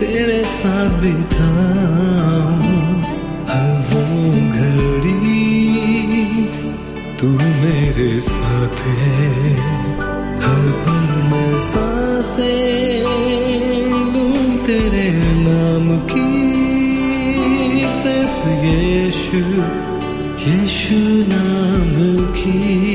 तेरे साथ बिताऊं हर वो घड़ी तू मेरे साथ है। हर पल मैं साँसें लूँ तेरे नाम की। सिर्फ़ यीशु यीशु नाम की।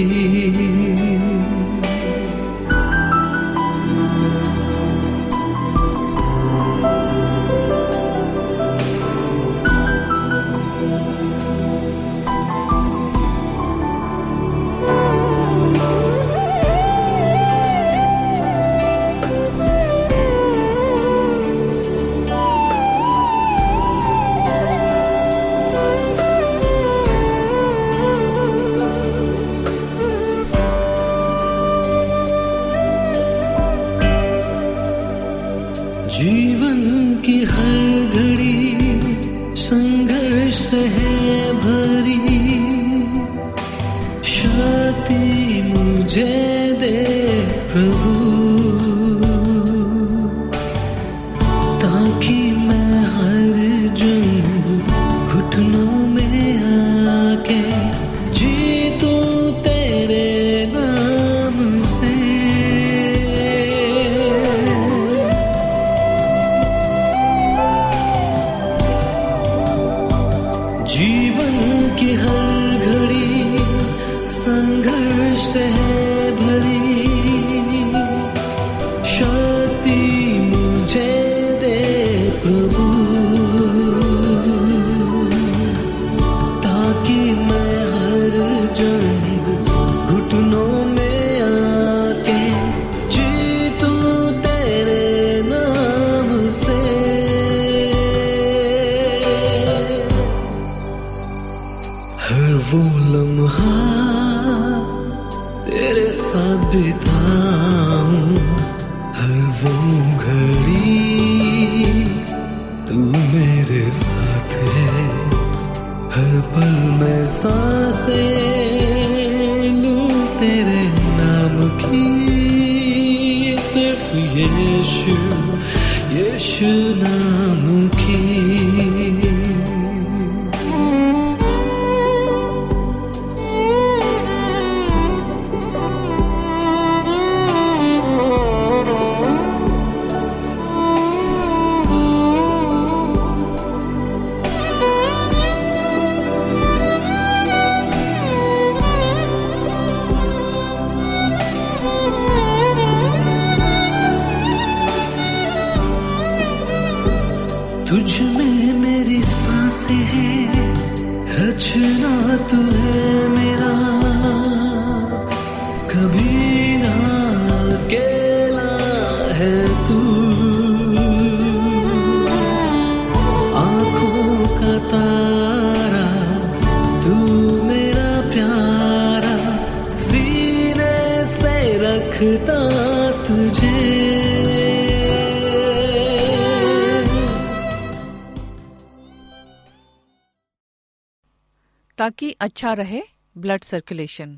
अच्छा रहे ब्लड सर्कुलेशन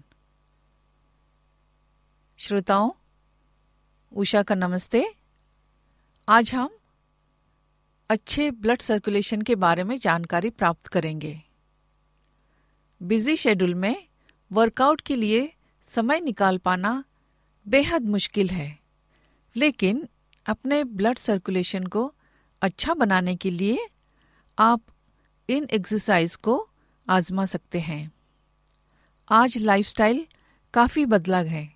श्रोताओं, उषा का नमस्ते। आज हम अच्छे ब्लड सर्कुलेशन के बारे में जानकारी प्राप्त करेंगे। बिज़ी शेड्यूल में वर्कआउट के लिए समय निकाल पाना बेहद मुश्किल है, लेकिन अपने ब्लड सर्कुलेशन को अच्छा बनाने के लिए आप इन एक्सरसाइज को आजमा सकते हैं। आज लाइफस्टाइल काफ़ी बदला है।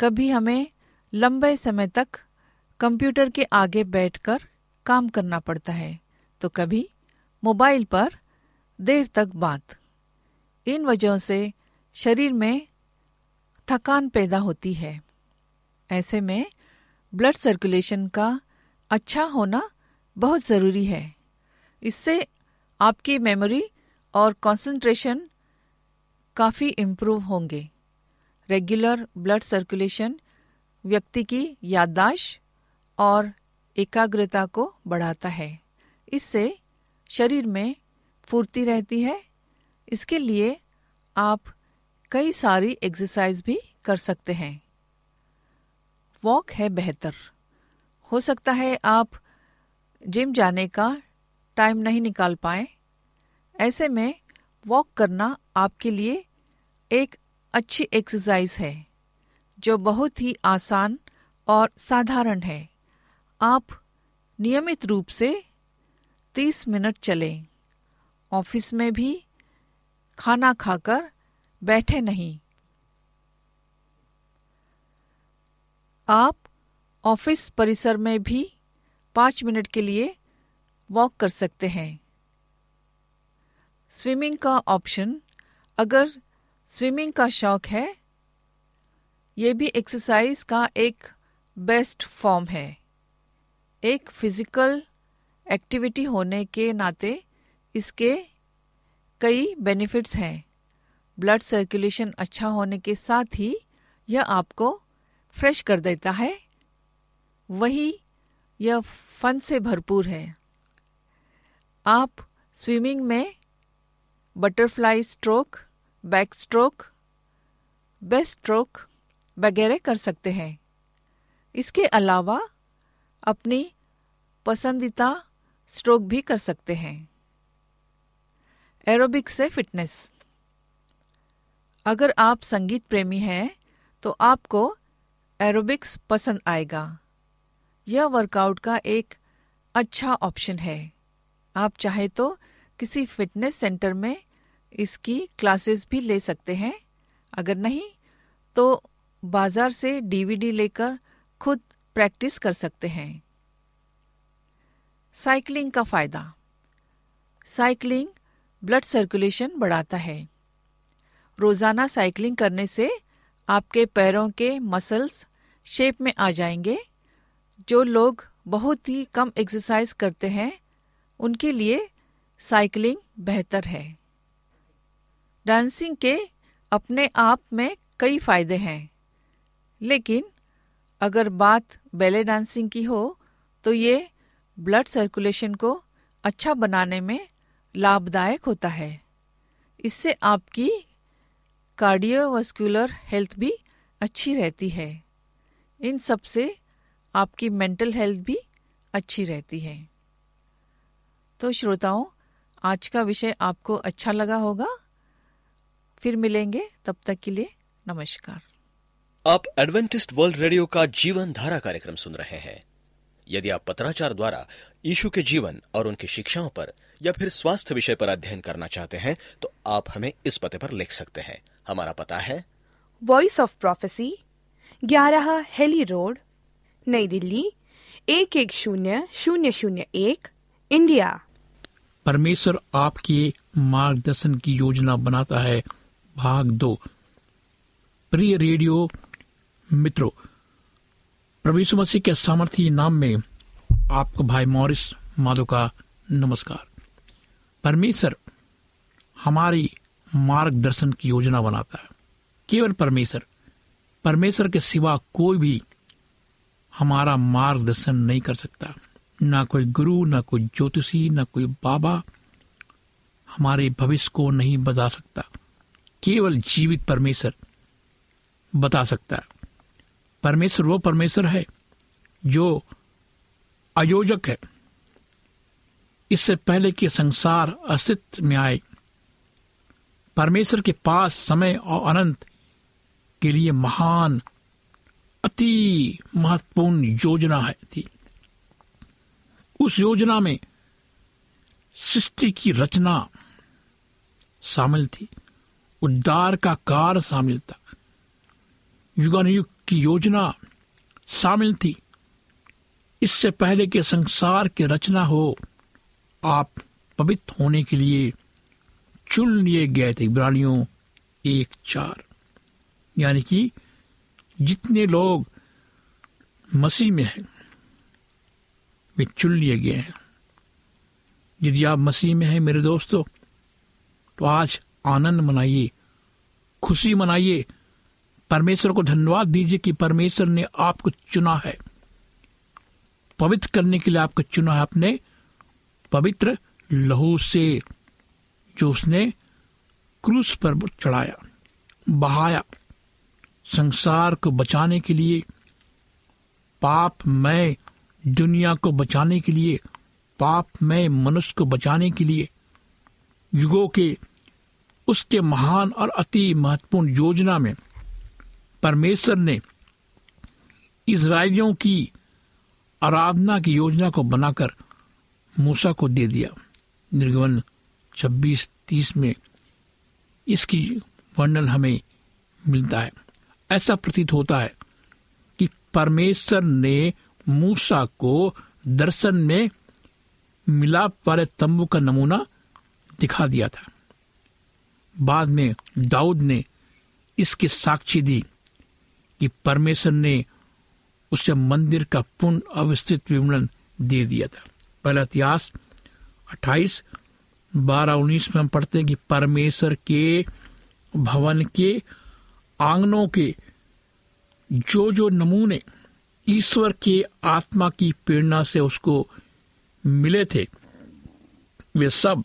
कभी हमें लंबे समय तक कंप्यूटर के आगे बैठकर काम करना पड़ता है तो कभी मोबाइल पर देर तक बात। इन वजहों से शरीर में थकान पैदा होती है। ऐसे में ब्लड सर्कुलेशन का अच्छा होना बहुत ज़रूरी है। इससे आपकी मेमोरी और कंसंट्रेशन काफ़ी इम्प्रूव होंगे। रेगुलर ब्लड सर्कुलेशन व्यक्ति की याददाश्त और एकाग्रता को बढ़ाता है। इससे शरीर में फुर्ती रहती है। इसके लिए आप कई सारी एक्सरसाइज भी कर सकते हैं। वॉक है बेहतर। हो सकता है आप जिम जाने का टाइम नहीं निकाल पाए। ऐसे में वॉक करना आपके लिए एक अच्छी एक्सरसाइज है, जो बहुत ही आसान और साधारण है। आप नियमित रूप से 30 मिनट चलें। ऑफ़िस में भी खाना खाकर बैठे नहीं। आप ऑफ़िस परिसर में भी पाँच मिनट के लिए वॉक कर सकते हैं। स्विमिंग का ऑप्शन, अगर स्विमिंग का शौक है, ये भी एक्सरसाइज का एक बेस्ट फॉर्म है। एक फ़िज़िकल एक्टिविटी होने के नाते इसके कई बेनिफिट्स हैं। ब्लड सर्कुलेशन अच्छा होने के साथ ही यह आपको फ्रेश कर देता है। वही यह फन से भरपूर है। आप स्विमिंग में butterfly stroke back stroke breast stroke वगैरह कर सकते हैं। इसके अलावा अपनी पसंदीदा स्ट्रोक भी कर सकते हैं। एरोबिक्स से फिटनेस अगर आप संगीत प्रेमी हैं तो आपको एरोबिक्स पसंद आएगा। यह वर्कआउट का एक अच्छा ऑप्शन है। आप चाहे तो किसी फिटनेस सेंटर में इसकी क्लासेस भी ले सकते हैं। अगर नहीं तो बाज़ार से डीवीडी लेकर खुद प्रैक्टिस कर सकते हैं। साइकिलिंग का फ़ायदा। साइकिलिंग ब्लड सर्कुलेशन बढ़ाता है। रोज़ाना साइकिलिंग करने से आपके पैरों के मसल्स शेप में आ जाएँगे। जो लोग बहुत ही कम एक्सरसाइज करते हैं, उनके लिए साइकिलिंग बेहतर है। डांसिंग के अपने आप में कई फ़ायदे हैं। लेकिन अगर बात बैले डांसिंग की हो तो ये ब्लड सर्कुलेशन को अच्छा बनाने में लाभदायक होता है। इससे आपकी कार्डियोवास्कुलर हेल्थ भी अच्छी रहती है। इन सबसे आपकी मेंटल हेल्थ भी अच्छी रहती है। तो श्रोताओं, आज का विषय आपको अच्छा लगा होगा। फिर मिलेंगे। तब तक के लिए नमस्कार। आप एडवेंटिस्ट वर्ल्ड रेडियो का जीवन धारा कार्यक्रम सुन रहे हैं। यदि आप पत्राचार द्वारा यीशु के जीवन और उनकी शिक्षाओं पर या फिर स्वास्थ्य विषय पर अध्ययन करना चाहते हैं तो आप हमें इस पते पर लिख सकते हैं। हमारा पता है। वॉइस ऑफ़ प्रोफेसी ग्यारह हेली रोड नई दिल्ली एक एक शून्य शून्य शून्य एक इंडिया। परमेश्वर आपके मार्गदर्शन की योजना बनाता है। भाग दो। प्रिय रेडियो मित्रों, प्रभु मसीह के सामर्थ्य नाम में आपको भाई मॉरिस माधो का नमस्कार। परमेश्वर हमारी मार्गदर्शन की योजना बनाता है। केवल परमेश्वर परमेश्वर के सिवा कोई भी हमारा मार्गदर्शन नहीं कर सकता। ना कोई गुरु, ना कोई ज्योतिषी, ना कोई बाबा हमारे भविष्य को नहीं बता सकता। केवल जीवित परमेश्वर बता सकता है। परमेश्वर वो परमेश्वर है जो आयोजक है। इससे पहले कि संसार अस्तित्व में आए, परमेश्वर के पास समय और अनंत के लिए महान, अति महत्वपूर्ण योजना है थी। उस योजना में सृष्टि की रचना शामिल थी। उद्धार का कार्य शामिल था। युगानुयुग की योजना शामिल थी। इससे पहले के संसार की रचना हो, आप पवित्र होने के लिए चुन लिए गए थे। इब्रानियों एक चार। यानी कि जितने लोग मसीह में हैं, वे चुन लिए गए हैं। यदि आप मसीह में हैं मेरे दोस्तों तो आज आनंद मनाइए, खुशी मनाइए। परमेश्वर को धन्यवाद दीजिए कि परमेश्वर ने आपको चुना है। पवित्र करने के लिए आपको चुना है अपने पवित्र लहू से, जो उसने क्रूस पर चढ़ाया, बहाया संसार को बचाने के लिए, पाप में दुनिया को बचाने के लिए, पाप में मनुष्य को बचाने के लिए, युगों के उसके महान और अति महत्वपूर्ण योजना में परमेश्वर ने इसराइलियों की आराधना की योजना को बनाकर मूसा को दे दिया। निर्गमन 26 तीस में इसकी वर्णन हमें मिलता है। ऐसा प्रतीत होता है कि परमेश्वर ने मूसा को दर्शन में मिलाप वाले तंबू का नमूना दिखा दिया था। बाद में दाऊद ने इसकी साक्षी दी कि परमेश्वर ने उसे मंदिर का पूर्ण अवस्थित विवरण दे दिया था। पहला इतिहास अट्ठाईस, बारह, उन्नीस में हम पढ़ते हैं कि परमेश्वर के, भवन के आंगनों के जो जो नमूने ईश्वर के आत्मा की प्रेरणा से उसको मिले थे, वे सब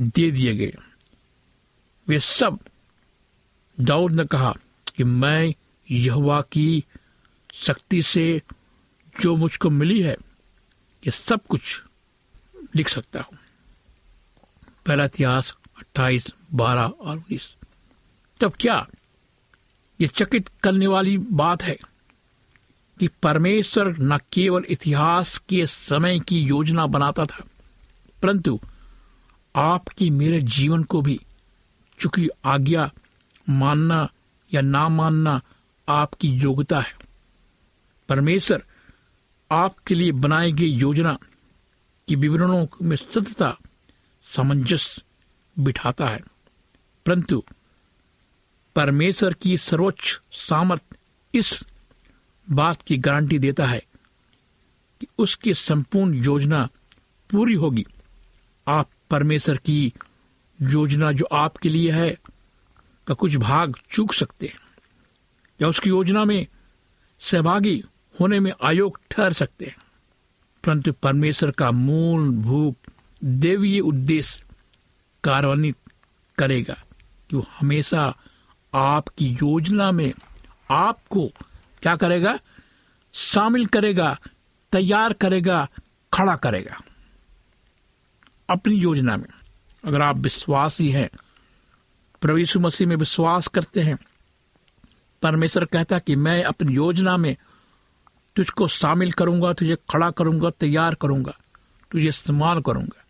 दे दिए गए। वे सब दाऊद ने कहा कि मैं यहवा की शक्ति से जो मुझको मिली है, ये सब कुछ लिख सकता हूँ। पहला इतिहास अट्ठाईस, बारह और उन्नीस। तब क्या ये चकित करने वाली बात है कि परमेश्वर न केवल इतिहास के समय की योजना बनाता था, परंतु आपकी मेरे जीवन को भी चूँकि आज्ञा मानना या ना मानना आपकी योग्यता है। परमेश्वर, आपके लिए बनाई गई योजना की विवरणों में सत्यता सामंजस्य बिठाता है। परंतु परमेश्वर की सर्वोच्च सामर्थ इस बात की गारंटी देता है कि उसकी संपूर्ण योजना पूरी होगी। आप परमेश्वर की योजना जो आपके लिए है, का कुछ भाग चूक सकते हैं। या उसकी योजना में सहभागी होने में आयोग ठहर सकते हैं। परंतु परमेश्वर का मूल भूख देवीय उद्देश्य कार्यान्वित करेगा कि वो हमेशा आपकी योजना में आपको क्या करेगा? शामिल करेगा, तैयार करेगा, खड़ा करेगा। अपनी योजना में। अगर आप विश्वासी हैं यीशु मसीह में विश्वास करते हैं, परमेश्वर कहता कि मैं अपनी योजना में तुझको शामिल करूँगा, तुझे खड़ा करूँगा, तैयार करूँगा, तुझे इस्तेमाल करूँगा।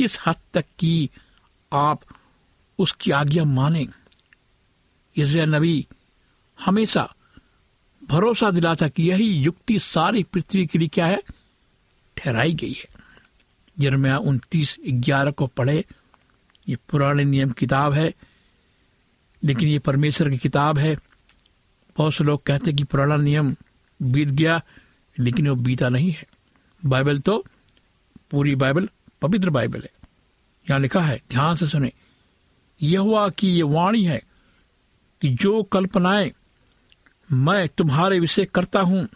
इस हद तक कि आप उसकी आज्ञा माने। इसलिए नबी हमेशा भरोसा दिलाता कि यही युक्ति सारी पृथ्वी के लिए क्या है? ठहराई गई है। जरमया उनतीस ग्यारह को पढ़े। ये पुराने नियम किताब है, लेकिन ये परमेश्वर की किताब है। बहुत से लोग कहते हैं कि पुराना नियम बीत गया, लेकिन वो बीता नहीं है। बाइबल तो पूरी बाइबल, पवित्र बाइबल है। यहाँ लिखा है, ध्यान से सुने। यह हुआ कि ये वाणी है कि जो कल्पनाएँ मैं तुम्हारे विषय करता हूँ,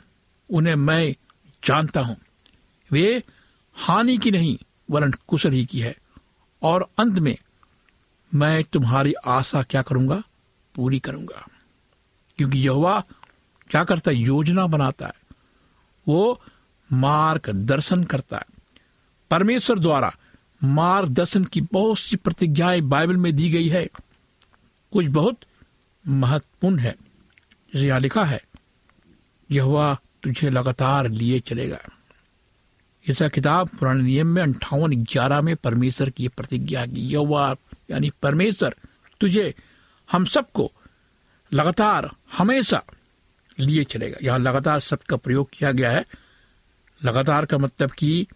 उन्हें मैं जानता हूँ। वे हानि की नहीं, वरन कुशल ही की है। और अंत में, मैं तुम्हारी आशा क्या करूँगा? पूरी करूँगा। क्योंकि यहोवा क्या करता है? योजना बनाता है। वो मार्ग दर्शन करता है। परमेश्वर द्वारा मार्गदर्शन की बहुत सी प्रतिज्ञाएँ बाइबल में दी गई है। कुछ बहुत महत्वपूर्ण है। जैसे यहाँ लिखा है यह तुझे लगातार लिए चलेगा। ऐसा किताब पुराने नियम में अंठावन ग्यारह में परमेश्वर की प्रतिज्ञा की यह यानी परमेश्वर, तुझे, हम सबको लगातार, हमेशा लिए चलेगा। यहाँ लगातार शब्द का प्रयोग किया गया है। लगातार का मतलब कि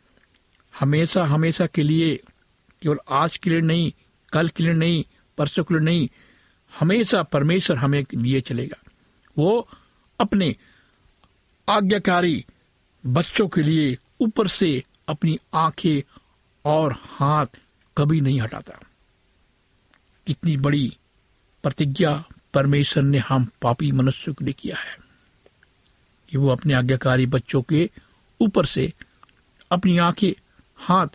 हमेशा हमेशा के लिए, केवल आज के लिए नहीं, कल के लिए नहीं, परसों के लिए नहीं, हमेशा परमेश्वर हमें लिए चलेगा। वो अपने आज्ञाकारी बच्चों के लिए ऊपर से अपनी आँखें और हाथ कभी नहीं हटाता। कितनी बड़ी प्रतिज्ञा परमेश्वर ने हम पापी मनुष्य के लिए किया है। कि वो अपने आज्ञाकारी बच्चों के ऊपर से अपनी आँखें, हाथ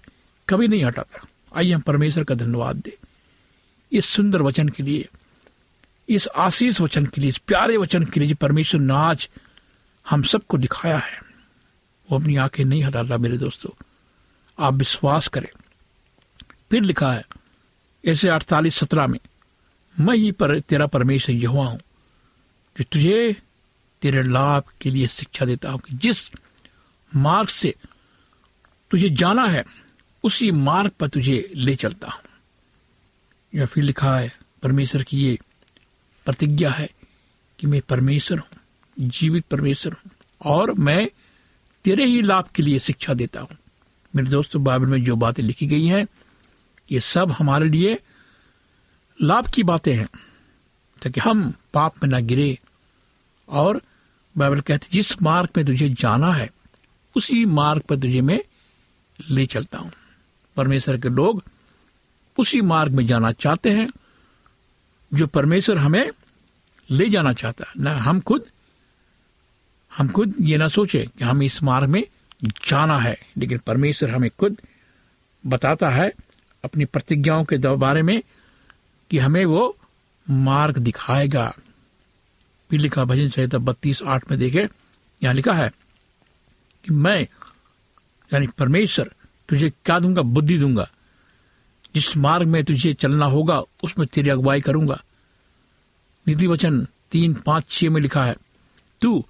कभी नहीं हटाता। आइए हम परमेश्वर का धन्यवाद दे। इस सुंदर वचन के लिए, इस आशीष वचन के लिए, इस प्यारे वचन के लिए जो परमेश्वर ने आज हम सबको दिखाया है। वो अपनी आँखें नहीं हटा रहा मेरे दोस्तों। आप विश्वास करें। फिर लिखा है, ऐसे अड़तालीस सत्रह में, मैं ही पर, तेरा परमेश्वर यहुआ हूँ, जो तुझे, तेरे लाभ के लिए शिक्षा देता हूँ कि जिस मार्ग से तुझे जाना है, उसी मार्ग पर तुझे ले चलता हूँ। या फिर लिखा है, परमेश्वर की ये प्रतिज्ञा है कि मैं परमेश्वर हूँ, जीवित परमेश्वर हूँ, और मैं तेरे ही लाभ के लिए शिक्षा देता हूँ। मेरे दोस्तों, बाइबल में जो बातें लिखी गई हैं, ये सब हमारे लिए लाभ की बातें हैं, ताकि हम पाप में ना गिरे। और बाइबल कहते जिस मार्ग में तुझे जाना है, उसी मार्ग पर तुझे मैं ले चलता हूँ। परमेश्वर के लोग उसी मार्ग में जाना चाहते हैं, जो परमेश्वर हमें ले जाना चाहता है। ना हम खुद हम खुद ये ना सोचे कि हम इस मार्ग में जाना है, लेकिन परमेश्वर हमें खुद बताता है अपनी प्रतिज्ञाओं के बारे में कि हमें वो मार्ग दिखाएगा। लिखा भजन संहिता बत्तीस आठ में देखे, यहाँ लिखा है कि मैं, यानी परमेश्वर, तुझे क्या दूँगा? बुद्धि दूँगा। जिस मार्ग में तुझे चलना होगा, उसमें तेरी अगुवाई करूँगा। नीति वचन तीन पाँच छह में लिखा है, तू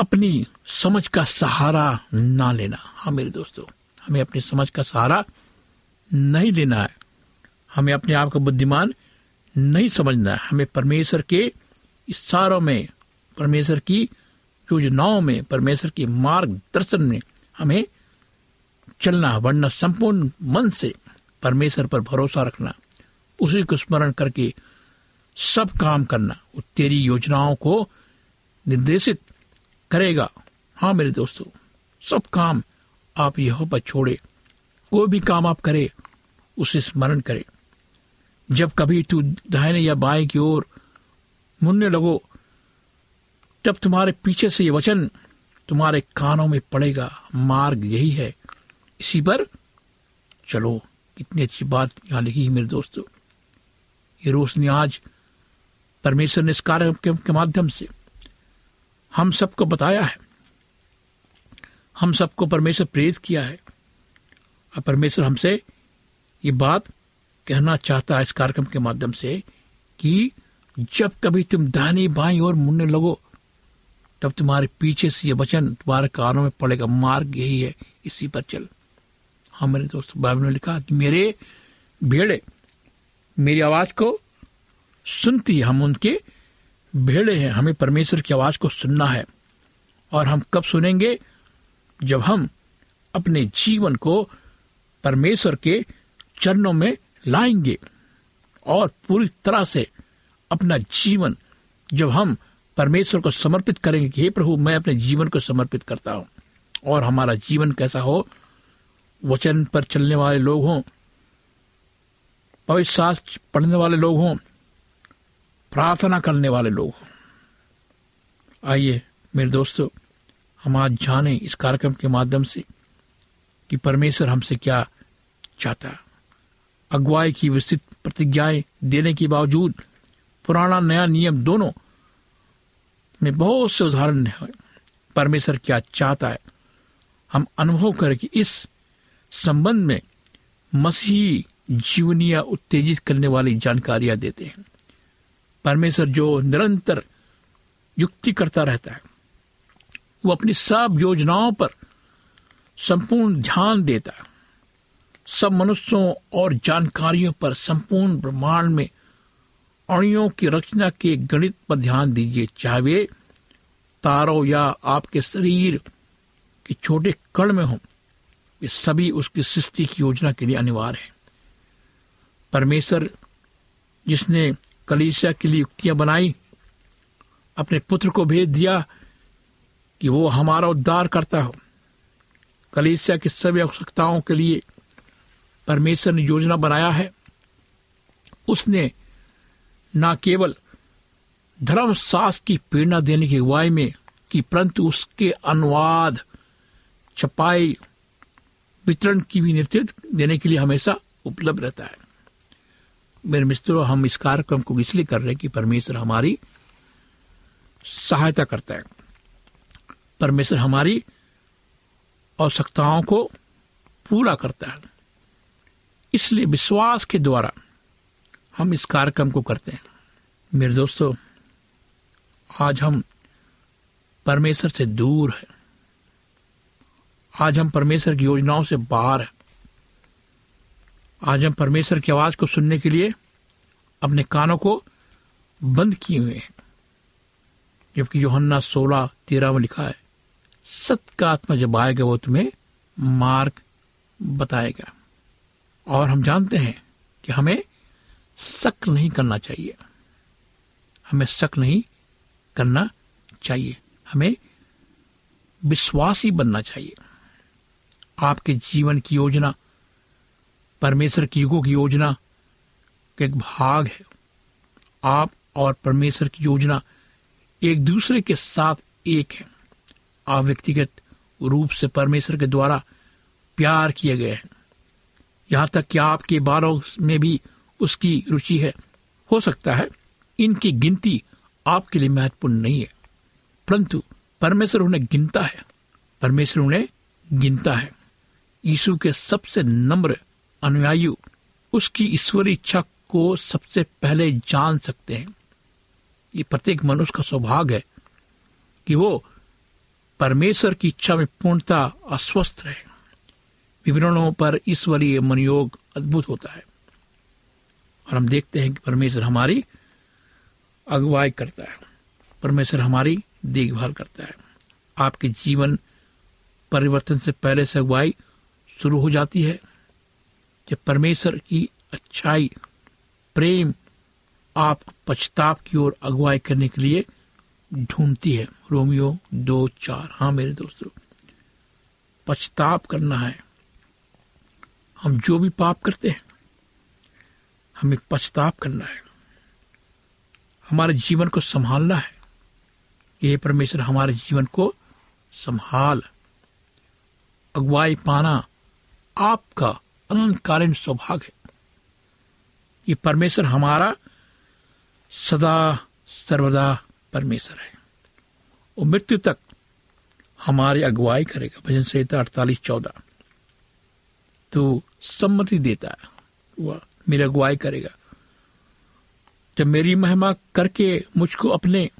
अपनी समझ का सहारा ना लेना। हाँ मेरे दोस्तों, हमें अपनी समझ का सहारा नहीं लेना है। हमें अपने आप को बुद्धिमान नहीं समझना है। हमें परमेश्वर के इशारों में, परमेश्वर की योजनाओं में, परमेश्वर के मार्गदर्शन में हमें चलना वरना संपूर्ण मन से परमेश्वर पर भरोसा रखना, उसी को स्मरण करके सब काम करना तेरी योजनाओं को निर्देशित करेगा। हाँ मेरे दोस्तों सब काम आप यह पर छोड़े। कोई भी काम आप करे उसे स्मरण करे। जब कभी तू दाहिने या बाएँ की ओर मुन्ने लगो तब तुम्हारे पीछे से ये वचन तुम्हारे कानों में पड़ेगा। मार्ग यही है। इसी पर चलो। कितनी अच्छी बात यहाँ लिखी है मेरे दोस्तों। ये रोशनी आज परमेश्वर ने इस कार्य के, के माध्यम से हम सबको बताया है। हम सबको परमेश्वर प्रेरित किया है। और परमेश्वर हमसे ये बात कहना चाहता है इस कार्यक्रम के माध्यम से कि जब कभी तुम दानी बाई और मुड़ने लगो, तब तुम्हारे पीछे से ये वचन तुम्हारे कानों में पड़ेगा। मार्ग यही है, इसी पर चल। हाँ मेरे दोस्त, बाइबल ने लिखा कि मेरे भेड़े मेरी आवाज़ को सुनती है। हम उनके भेड़े हैं, हमें परमेश्वर की आवाज़ को सुनना है। और हम कब सुनेंगे? जब हम अपने जीवन को परमेश्वर के चरणों में लाएँगे और पूरी तरह से अपना जीवन, जब हम परमेश्वर को समर्पित करेंगे कि, हे प्रभु, मैं अपने जीवन को समर्पित करता हूँ, और हमारा जीवन कैसा हो? वचन पर चलने वाले लोग हों, पवित्र शास्त्र पढ़ने वाले लोग हों प्रार्थना करने वाले लोग। आइए, मेरे दोस्तों, हम आज जाने इस कार्यक्रम के माध्यम से कि परमेश्वर हमसे क्या चाहता है। अगुवाई की विस्तृत प्रतिज्ञाएँ देने के बावजूद पुराना नया नियम दोनों में बहुत से उदाहरण है। परमेश्वर क्या चाहता है? हम अनुभव करें कि इस संबंध में मसीही जीवनिया उत्तेजित करने वाली जानकारियाँ देते हैं। परमेश्वर जो निरंतर युक्ति करता रहता है, वो अपनी सब योजनाओं पर संपूर्ण ध्यान देता है। सब मनुष्यों और जानकारियों पर संपूर्ण ब्रह्मांड में अणुओं की रचना के गणित पर ध्यान दीजिए। चाहे वे तारों या आपके शरीर के छोटे कण में हों, ये सभी उसकी सृष्टि की योजना के लिए अनिवार्य है। परमेश्वर जिसने कलीसिया के लिए युक्तियाँ बनाई, अपने पुत्र को भेज दिया कि वो हमारा उद्धार करता हो। कलीसिया की सभी आवश्यकताओं के लिए परमेश्वर ने योजना बनाया है। उसने न केवल धर्म सास की प्रेरणा देने की अगुवाई में कि, परंतु उसके अनुवाद, छपाई, वितरण की भी नेतृत्व देने के लिए हमेशा उपलब्ध रहता है। मेरे मित्रों, हम इस कार्यक्रम को इसलिए कर रहे हैं कि परमेश्वर हमारी सहायता करता है। परमेश्वर हमारी आवश्यकताओं को पूरा करता है। इसलिए विश्वास के द्वारा हम इस कार्यक्रम को करते हैं। मेरे दोस्तों, आज हम परमेश्वर से दूर हैं। आज हम परमेश्वर की योजनाओं से बाहर हैं। आज हम परमेश्वर की आवाज़ को सुनने के लिए अपने कानों को बंद किए हुए हैं। जबकि योहन्ना सोलह तेरह में लिखा है सत्य का आत्मा जब आएगा, वो तुम्हें मार्ग बताएगा। और हम जानते हैं कि हमें शक नहीं करना चाहिए। हमें शक नहीं करना चाहिए। हमें विश्वासी बनना चाहिए। आपके जीवन की योजना परमेश्वर की युगों की योजना का एक भाग है। आप और परमेश्वर की योजना एक दूसरे के साथ एक है। आप व्यक्तिगत रूप से परमेश्वर के द्वारा प्यार किए गए हैं। यहाँ तक कि आपके बालों में भी उसकी रुचि है। हो सकता है इनकी गिनती आपके लिए महत्वपूर्ण नहीं है, परंतु परमेश्वर उन्हें गिनता है। परमेश्वर उन्हें गिनता है। यीशु के सबसे नम्र अनुयायी उसकी ईश्वरी इच्छा को सबसे पहले जान सकते हैं। ये प्रत्येक मनुष्य का सौभाग्य है कि वो परमेश्वर की इच्छा में पूर्णता अस्वस्थ रहे। विवरणों पर ईश्वरीय मनयोग अद्भुत होता है। और हम देखते हैं कि परमेश्वर हमारी अगुवाई करता है। परमेश्वर हमारी देखभाल करता है। आपके जीवन परिवर्तन से पहले से अगुवाई शुरू हो जाती है। जब परमेश्वर की अच्छाई, प्रेम आप पछताप की ओर अगुवाई करने के लिए ढूंढती है। रोमियो दो चार। हाँ मेरे दोस्तों पछताप करना है। हम जो भी पाप करते हैं, हमें पछताप करना है। हमारे जीवन को संभालना है। ये परमेश्वर हमारे जीवन को संभाल, अगुवाई पाना आपका अनंतकालीन सौभाग्य है। ये परमेश्वर हमारा सदा सर्वदा परमेश्वर है। वो मृत्यु तक हमारी अगुवाई करेगा। भजन संहिता अड़तालीस चौदह। तो सम्मति देता है, वह मेरी अगुवाई करेगा। जब मेरी महिमा करके मुझको अपने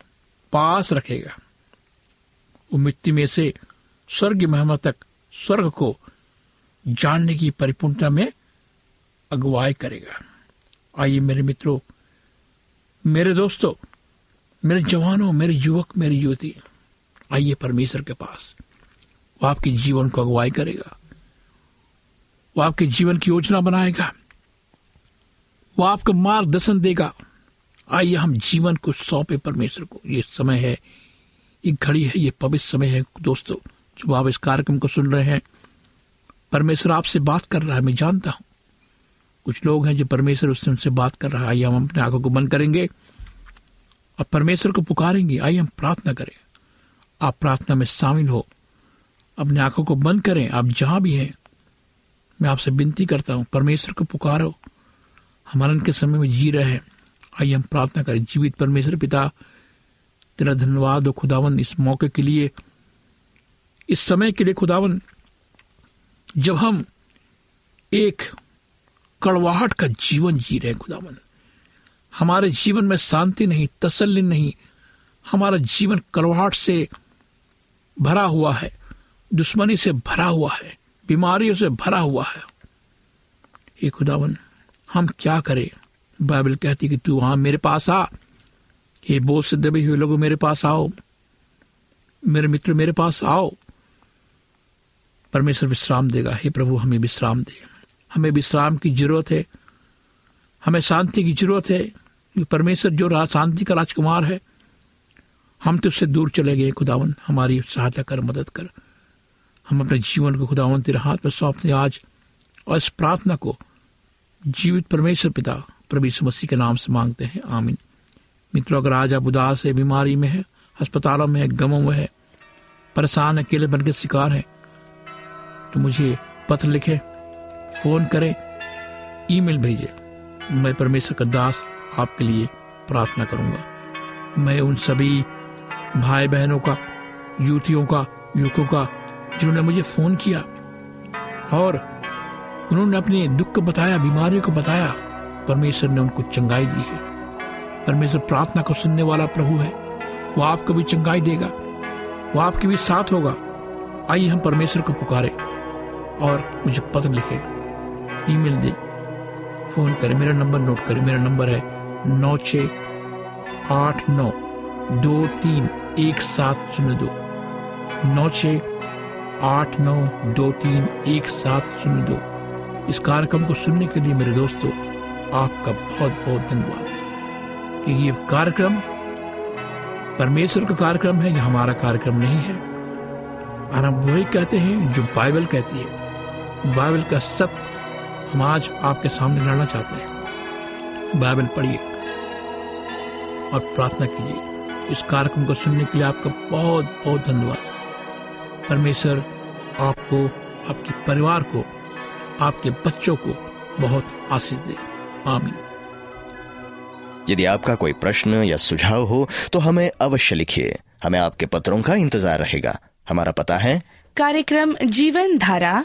पास रखेगा, वो मिट्टी में से स्वर्ग महिमा तक स्वर्ग को जानने की परिपूर्णता में अगुवाई करेगा। आइए मेरे मित्रों, मेरे दोस्तों, मेरे जवानों, मेरे युवक, मेरी युवती, आइए परमेश्वर के पास। वो आपके जीवन को अगुवाई करेगा। वो आपके जीवन की योजना बनाएगा। वो आपको मार्गदर्शन देगा। आइए हम जीवन को सौंपे परमेश्वर को। ये समय है, ये घड़ी है, ये पवित्र समय है। दोस्तों, जब आप इस कार्यक्रम को सुन रहे हैं परमेश्वर आपसे बात कर रहा है, मैं जानता हूँ। कुछ लोग हैं जो परमेश्वर उससे उनसे बात कर रहा है, आइए हम अपने आँखों को बंद करेंगे। और परमेश्वर को पुकारेंगे, आइए हम प्रार्थना करें। आप प्रार्थना में शामिल हो, अपने आँखों को बंद करें। आप जहाँ भी हैं, मैं आपसे विनती करता हूँ, परमेश्वर को पुकारो। हमारे के समय में जी रहे हैं। आइए हम प्रार्थना करें, जीवित परमेश्वर पिता, तेरा धन्यवाद हो खुदावन इस मौके के लिए, इस समय के लिए खुदावन जब हम एक कड़वाहट का जीवन जी रहे खुदावन। हमारे जीवन में शांति नहीं, तसल्ली नहीं। हमारा जीवन कड़वाहट से भरा हुआ है, दुश्मनी से भरा हुआ है, बीमारियों से भरा हुआ है। ये खुदावन, हम क्या करें? बाइबल कहती कि तू वहाँ मेरे पास आ। ये बोझ से दबे हुए लोगों मेरे पास आओ। मेरे मित्र मेरे पास आओ। परमेश्वर विश्राम देगा। हे प्रभु, हमें विश्राम दे। हमें विश्राम की ज़रूरत है। हमें शांति की ज़रूरत है। परमेश्वर जो राज, शांति का राजकुमार है, हम तो उससे दूर चले गए। खुदावन, हमारी सहायता कर, मदद कर। हम अपने जीवन को खुदावन, तेरे हाथ में सौंपते आज। और इस प्रार्थना को जीवित परमेश्वर पिता, प्रभु मसीह के नाम से मांगते हैं। आमीन। मित्रों, अगर आज आप उदास है, बीमारी में है, अस्पतालों में है, गमों में है, परेशान अकेले बन के शिकार है तो मुझे पत्र लिखे, फ़ोन करें, ईमेल भेजे। मैं परमेश्वर का दास आपके लिए प्रार्थना करूँगा। मैं उन सभी भाई बहनों का, युवतियों का, युवकों का, जिन्होंने मुझे फ़ोन किया और उन्होंने अपने दुख को बताया, बीमारियों को बताया, परमेश्वर ने उनको चंगाई दी है। परमेश्वर प्रार्थना को सुनने वाला प्रभु है। वो आपको भी चंगाई देगा। वो आपके भी साथ होगा। आइए हम परमेश्वर को पुकारे। और मुझे पत्र लिखे। ईमेल दे। फ़ोन करें, मेरा नंबर नोट करें। मेरा नंबर है नौ छ आठ नौ दो तीन एक सात शून्य दो। नौ छ आठ नौ दो तीन एक सात शून्य दो। इस कार्यक्रम को सुनने के लिए मेरे दोस्तों, आपका बहुत बहुत धन्यवाद। कि ये कार्यक्रम परमेश्वर का कार्यक्रम है या हमारा कार्यक्रम नहीं है। और हम वही कहते हैं जो बाइबल कहती है। बाइबल का सत्य हम आज आपके सामने लाना चाहते हैं। बाइबल पढ़िए और प्रार्थना कीजिए। इस कार्यक्रम को सुनने के लिए आपका बहुत बहुत धन्यवाद। परमेश्वर आपको आपके परिवार को आपके बच्चों को बहुत आशीष दे। आमीन। यदि आपका कोई प्रश्न या सुझाव हो तो हमें अवश्य लिखिए। हमें आपके पत्रों का इंतज़ार रहेगा। हमारा पता है कार्यक्रम Jeevan Dhara